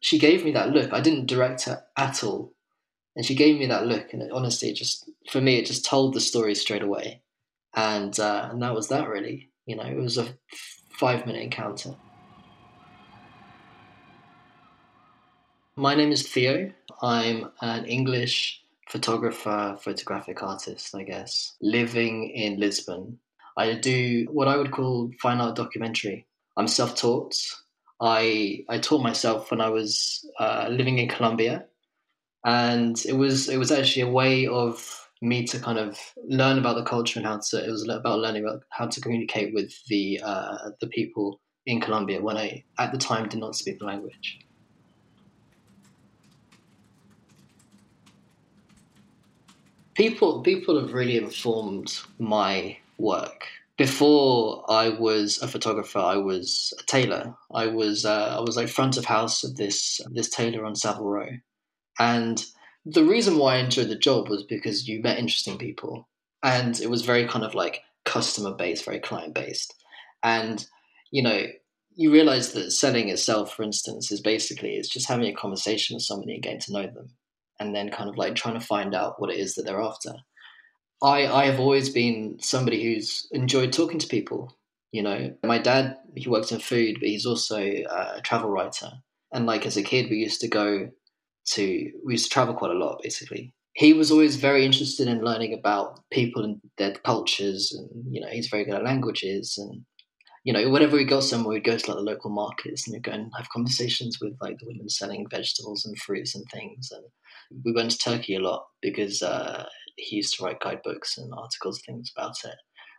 she gave me that look. I didn't direct her at all. And she gave me that look, and it, honestly, it just for me, it just told the story straight away, and uh, and that was that really. You know, it was a five minute encounter. My name is Theo. I'm an English photographer, photographic artist, I guess, living in Lisbon. I do what I would call fine art documentary. I'm self taught. I I taught myself when I was uh, living in Colombia, and it was it was actually a way of me to kind of learn about the culture and how to. It was about learning about how to communicate with the uh, the people in Colombia when I at the time did not speak the language. people people have really informed my work. Before I was a photographer, I was a tailor. I was uh, I was like front of house of this this tailor on Savile Row, and the reason why I enjoyed the job was because you met interesting people, and it was very kind of like customer based, very client based, and you know you realize that selling itself, for instance, is basically it's just having a conversation with somebody and getting to know them and then kind of like trying to find out what it is that they're after. I I have always been somebody who's enjoyed talking to people. You know, my dad he works in food, but he's also a travel writer. And like as a kid, we used to go to we used to travel quite a lot, basically. He was always very interested in learning about people and their cultures, and you know, he's very good at languages and you know, whenever we go somewhere, we'd go to like the local markets and we'd go and have conversations with like the women selling vegetables and fruits and things. And we went to Turkey a lot because uh, he used to write guidebooks and articles, things about it.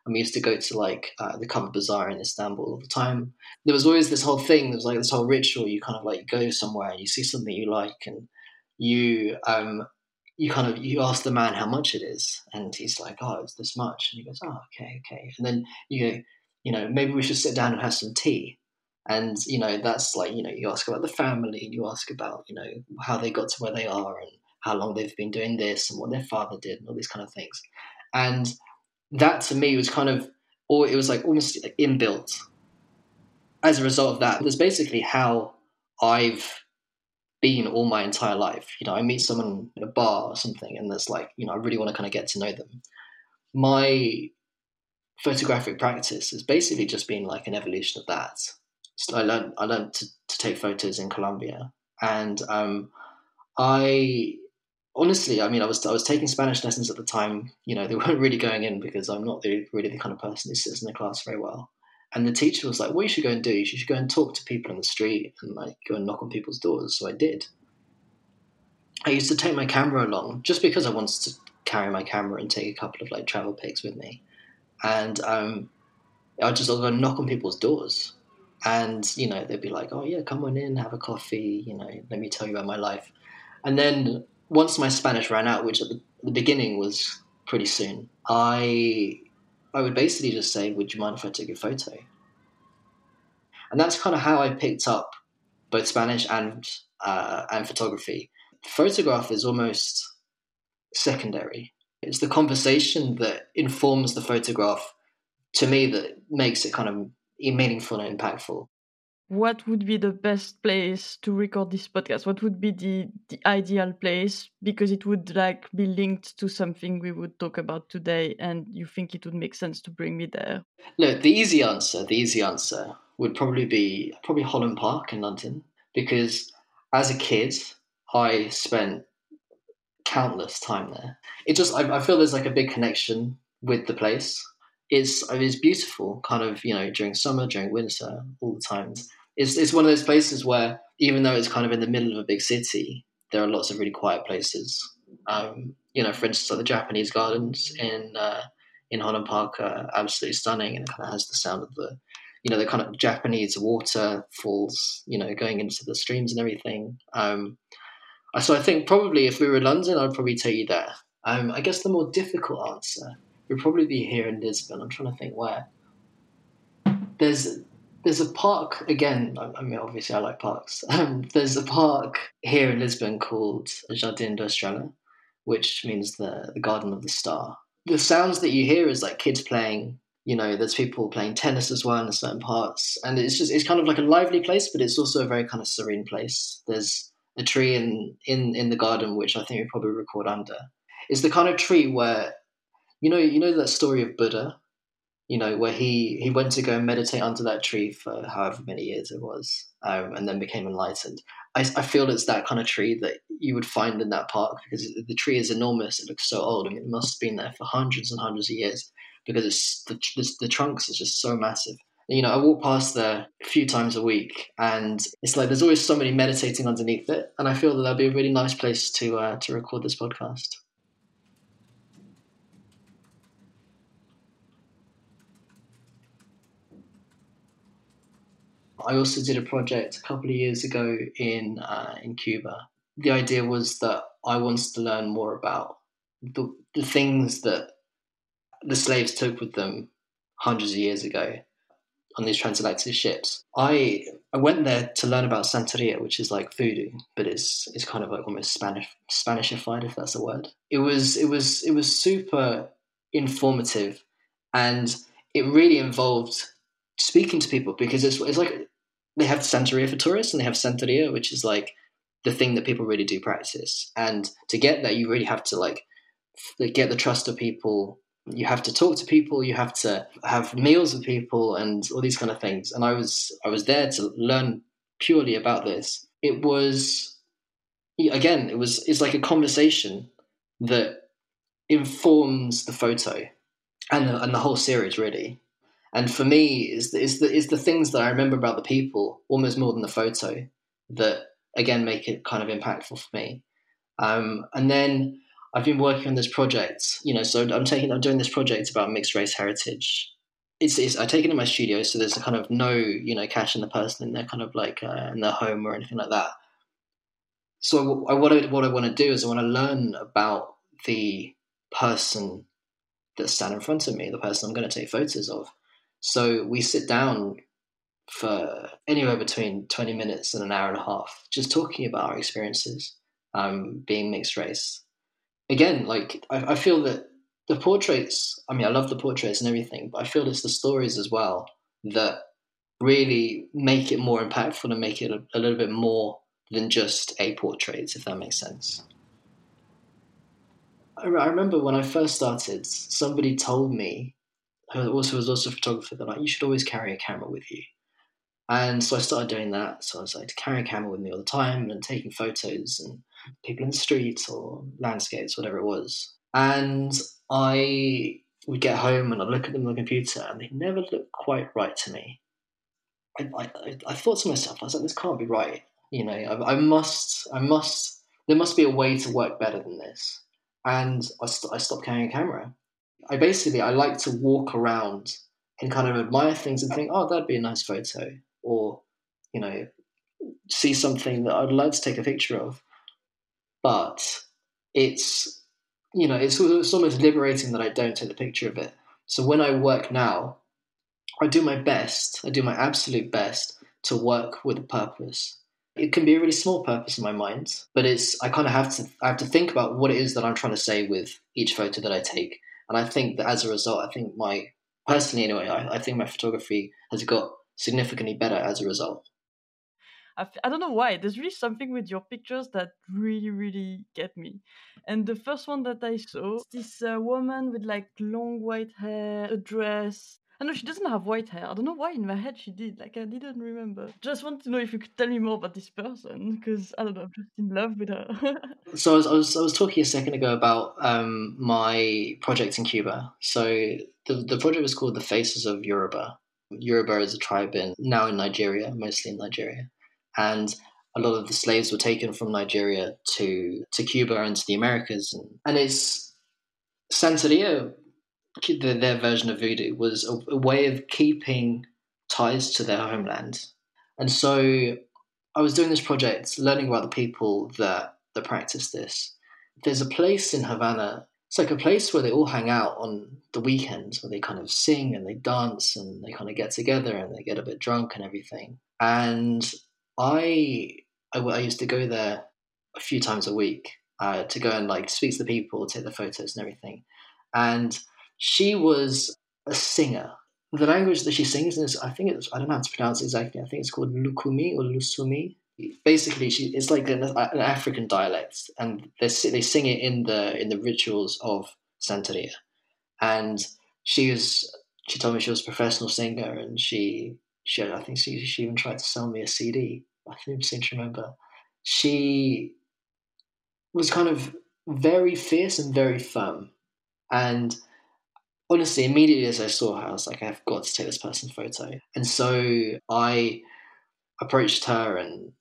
And we used to go to like uh, the Covered Bazaar in Istanbul all the time. There was always this whole thing. There was like this whole ritual. You kind of like go somewhere and you see something you like, and you um, you kind of you ask the man how much it is, and he's like, "Oh, it's this much," and he goes, "Oh, okay, okay." And then you go, you know, maybe we should sit down and have some tea. And you know, that's like you know, you ask about the family, and you ask about you know how they got to where they are, and how long they've been doing this and what their father did and all these kind of things. And that to me was kind of, or it was like almost inbuilt. As a result of that, that's basically how I've been all my entire life. You know, I meet someone in a bar or something, and that's like, you know, I really want to kind of get to know them. My photographic practice has basically just been like an evolution of that. So I learned I learned to, to take photos in Colombia, and um, I honestly, I mean, I was I was taking Spanish lessons at the time. You know, they weren't really going in because I'm not the, really the kind of person who sits in the class very well. And the teacher was like, "What you should go and do? You should go and talk to people on the street and like go and knock on people's doors." So I did. I used to take my camera along just because I wanted to carry my camera and take a couple of like travel pics with me, and um, I'd just go and knock on people's doors, and you know they'd be like, "Oh yeah, come on in, have a coffee. You know, let me tell you about my life." And then once my Spanish ran out, which at the, the beginning was pretty soon, I I would basically just say, "Would you mind if I took a photo?" And that's kind of how I picked up both Spanish and uh, and photography. Photograph is almost secondary. It's the conversation that informs the photograph to me that makes it kind of meaningful and impactful what would be the best place to record this podcast? What would be the, the ideal place? Because it would like be linked to something we would talk about today and you think it would make sense to bring me there. Look the easy answer the easy answer would probably be probably holland park in london because as a kid i spent countless time there. It just I, I feel there's like a big connection with the place. It's it's beautiful kind of you know during summer during winter all the times it's it's one of those places where even though it's kind of in the middle of a big city, there are lots of really quiet places. Um, you know, for instance, like the Japanese gardens in uh, in Holland Park are absolutely stunning, and it kind of has the sound of the you know the kind of Japanese waterfalls, you know, going into the streams and everything. Um, so I think probably if we were in London, I'd probably take you there. Um, I guess the more difficult answer would probably be here in Lisbon. I'm trying to think where. There's there's a park again. I mean, obviously, I like parks. Um, there's a park here in Lisbon called Jardim da Estrela, which means the the Garden of the Star. The sounds that you hear is like kids playing, You know, there's people playing tennis as well in certain parts, and it's just it's kind of like a lively place, but it's also a very kind of serene place. There's a tree in in in the garden which I think we probably record under. It's the kind of tree where, you know, you know that story of Buddha, you know, where he he went to go and meditate under that tree for however many years it was, um, and then became enlightened. I, I feel it's that kind of tree that you would find in that park because the tree is enormous. It looks so old. I mean, it must have been there for hundreds and hundreds of years because it's the, the, the trunks are just so massive. You know, I walk past there a few times a week, and it's like there's always somebody meditating underneath it, and I feel that that'd be a really nice place to uh, to record this podcast. I also did a project a couple of years ago in uh, in Cuba. The idea was that I wanted to learn more about the, the things that the slaves took with them hundreds of years ago on these transatlantic ships. I I went there to learn about Santeria, which is like voodoo, but it's it's kind of like almost Spanish Spanishified, if that's a word. It was it was it was super informative, and it really involved speaking to people because it's it's like they have Santeria for tourists and they have Santeria, which is like the thing that people really do practice. And to get there, you really have to like get the trust of people. You have to talk to people. You have to have meals with people and all these kind of things. And I was I was there to learn purely about this. It was again, it was it's like a conversation that informs the photo and the, and the whole series really. And for me, is the, is the is the things that I remember about the people almost more than the photo that again make it kind of impactful for me. Um, and then I've been working on this project, you know, so I'm taking I'm doing this project about mixed race heritage. It's, it's I take it in my studio, so there's a kind of no you know catching the person in their kind of like uh, in their home or anything like that. So I, what I, what I want to do is I want to learn about the person that's standing in front of me, the person I'm going to take photos of. So we sit down for anywhere between 20 minutes and an hour and a half, just talking about our experiences um, being mixed race. Again, like I, I, feel that the portraits, I mean, I love the portraits and everything, but I feel it's the stories as well that really make it more impactful and make it a, a little bit more than just a portrait, if that makes sense. I, I remember when I first started, somebody told me who also was also a photographer, they're like, you should always carry a camera with you. And so I started doing that. So I was like carrying a camera with me all the time and taking photos and people in the streets or landscapes, whatever it was. And I would get home and I'd look at them on the computer and they never looked quite right to me. I, I, I thought to myself, I was like, this can't be right. You know, I, I must, I must, there must be a way to work better than this. And I, st- I stopped carrying a camera. I basically I like to walk around and kind of admire things and think, oh, that'd be a nice photo, or you know, see something that I'd like to take a picture of. But it's you know, it's, it's almost liberating that I don't take the picture of it. So when I work now, I do my best. I do my absolute best to work with a purpose. It can be a really small purpose in my mind, but it's I kind of have to I have to think about what it is that I'm trying to say with each photo that I take and I think that as a result, I think my personally anyway, I, I think my photography has got significantly better as a result. I f- I don't know why. There's really something with your pictures that really, really get me. And the first one that I saw, this uh, woman with like long white hair, a dress, I know she doesn't have white hair. I don't know why in my head she did. Like I didn't remember. Just want to know if you could tell me more about this person because I don't know. I'm just in love with her. so I was, I was, I was talking a second ago about um, my project in Cuba. So the the project was called the Faces of Yoruba. Yoruba is a tribe in now in Nigeria, mostly in Nigeria, and a lot of the slaves were taken from Nigeria to to Cuba and to the Americas, and, and it's Santeria their version of voodoo was a, a way of keeping ties to their homeland. And so I was doing this project, learning about the people that that practice this. There's a place in Havana. It's like a place where they all hang out on the weekends, where they kind of sing and they dance and they kind of get together and they get a bit drunk and everything. And I, I, I used to go there a few times a week uh, to go and like speak to the people, take the photos and everything. And she was a singer. The language that she sings is, I think it's, I don't know how to pronounce it exactly. I think it's called Lukumi or Lusumi. Basically, she it's like an, an African dialect, and they they sing it in the in the rituals of Santeria. And she was she told me she was a professional singer, and she she I think she she even tried to sell me a CD. I think seem to remember. She was kind of very fierce and very firm, and honestly, immediately as I saw her, I was like, I've got to take this person's photo. And so I approached her and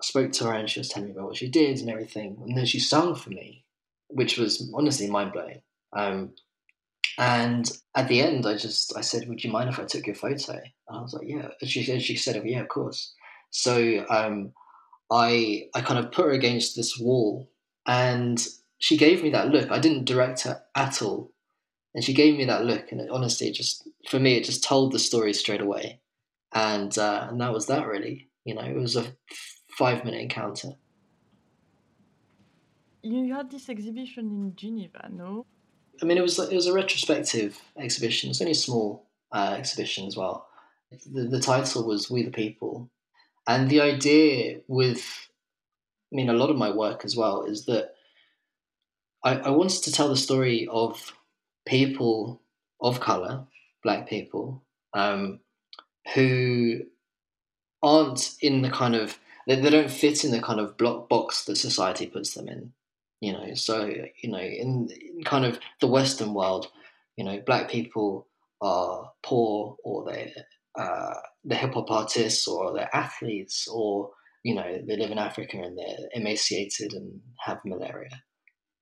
spoke to her, and she was telling me about what she did and everything. And then she sung for me, which was honestly mind blowing. Um, and at the end, I just I said, "Would you mind if I took your photo?" And I was like, "Yeah." And she, she said, "Yeah, of course." So um, I I kind of put her against this wall, and she gave me that look. I didn't direct her at all and she gave me that look, and it, honestly, just for me, it just told the story straight away, and uh, and that was that really. You know, it was a five minute encounter. You had this exhibition in Geneva, no? I mean, it was it was a retrospective exhibition. It's only a small uh, exhibition as well. The, the title was "We the People," and the idea with, I mean, a lot of my work as well is that I, I wanted to tell the story of people of color, black people, um, who aren't in the kind of they, they don't fit in the kind of block box that society puts them in. You know, so you know, in, in kind of the Western world, you know, black people are poor or they're uh, they're hip hop artists or they're athletes or you know they live in Africa and they're emaciated and have malaria.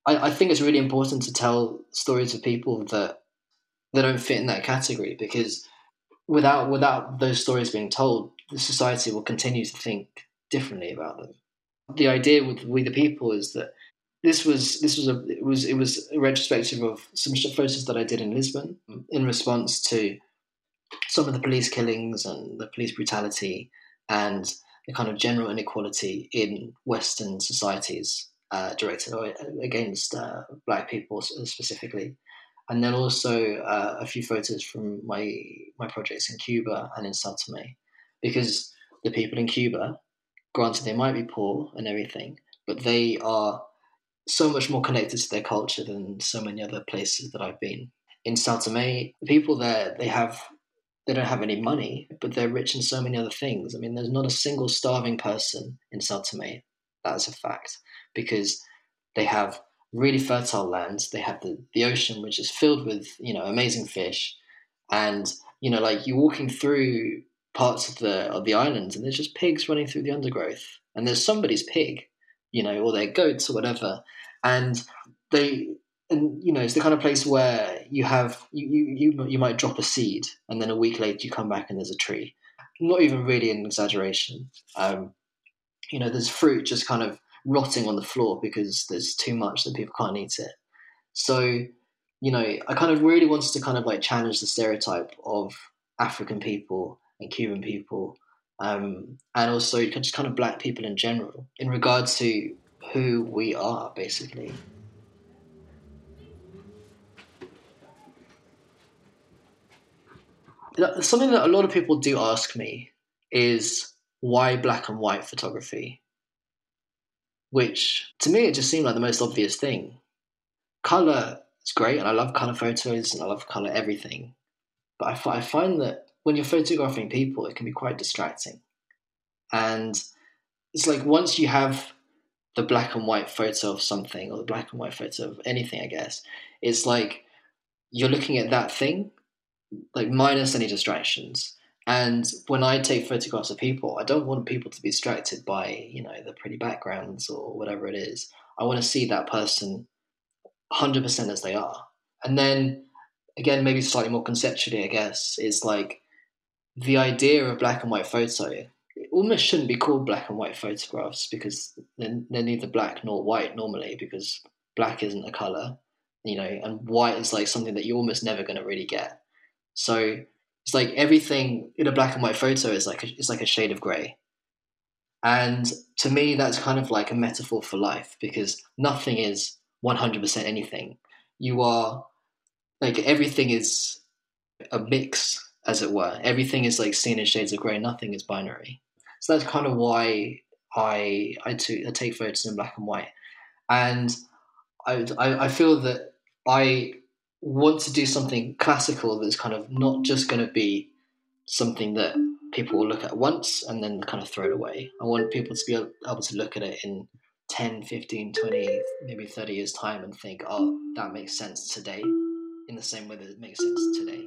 I, I think it's really important to tell stories of people that that don't fit in that category because without without those stories being told, the society will continue to think differently about them. The idea with We the People is that this was this was a it was it was a retrospective of some photos that I did in Lisbon in response to some of the police killings and the police brutality and the kind of general inequality in Western societies uh, directed against uh, black people specifically, and then also uh, a few photos from my my projects in Cuba and in Sao Tome, because the people in Cuba, granted they might be poor and everything, but they are so much more connected to their culture than so many other places that I've been. In Sao Tome, the people there they have they don't have any money, but they're rich in so many other things. I mean, there's not a single starving person in Sao Tome. That's a fact because they have really fertile lands. They have the, the ocean, which is filled with, you know, amazing fish. And, you know, like you're walking through parts of the of the islands and there's just pigs running through the undergrowth. And there's somebody's pig, you know, or their goats or whatever. And they and you know, it's the kind of place where you have you, you you you might drop a seed and then a week later you come back and there's a tree. Not even really an exaggeration. Um, you know, there's fruit just kind of rotting on the floor because there's too much that people can't eat it. So, you know, I kind of really wanted to kind of like challenge the stereotype of African people and Cuban people, um, and also just kind of black people in general in regards to who we are, basically. Something that a lot of people do ask me is why black and white photography? which to me it just seemed like the most obvious thing. Color is great, and I love color photos and I love color everything, but I, f- I find that when you're photographing people, it can be quite distracting, and it's like once you have the black and white photo of something or the black and white photo of anything, I guess it's like you're looking at that thing, like minus any distractions. And when I take photographs of people, I don't want people to be distracted by, you know, the pretty backgrounds or whatever it is. I want to see that person 100% as they are. And then, again, maybe slightly more conceptually, I guess, is like the idea of black and white photo. It almost shouldn't be called black and white photographs because they're, they're neither black nor white normally because black isn't a color, you know, and white is like something that you're almost never going to really get. So it's like everything in a black and white photo is like a, it's like a shade of grey. And to me, that's kind of like a metaphor for life because nothing is 100% anything. You are like everything is a mix, as it were. Everything is like seen in shades of grey. Nothing is binary. So that's kind of why I I take photos in black and white, and I, I I feel that I want to do something classical that's kind of not just going to be something that people will look at once and then kind of throw it away. I want people to be able to look at it in 10, 15, 20, maybe 30 years' time and think, oh, that makes sense today, in the same way that it makes sense today.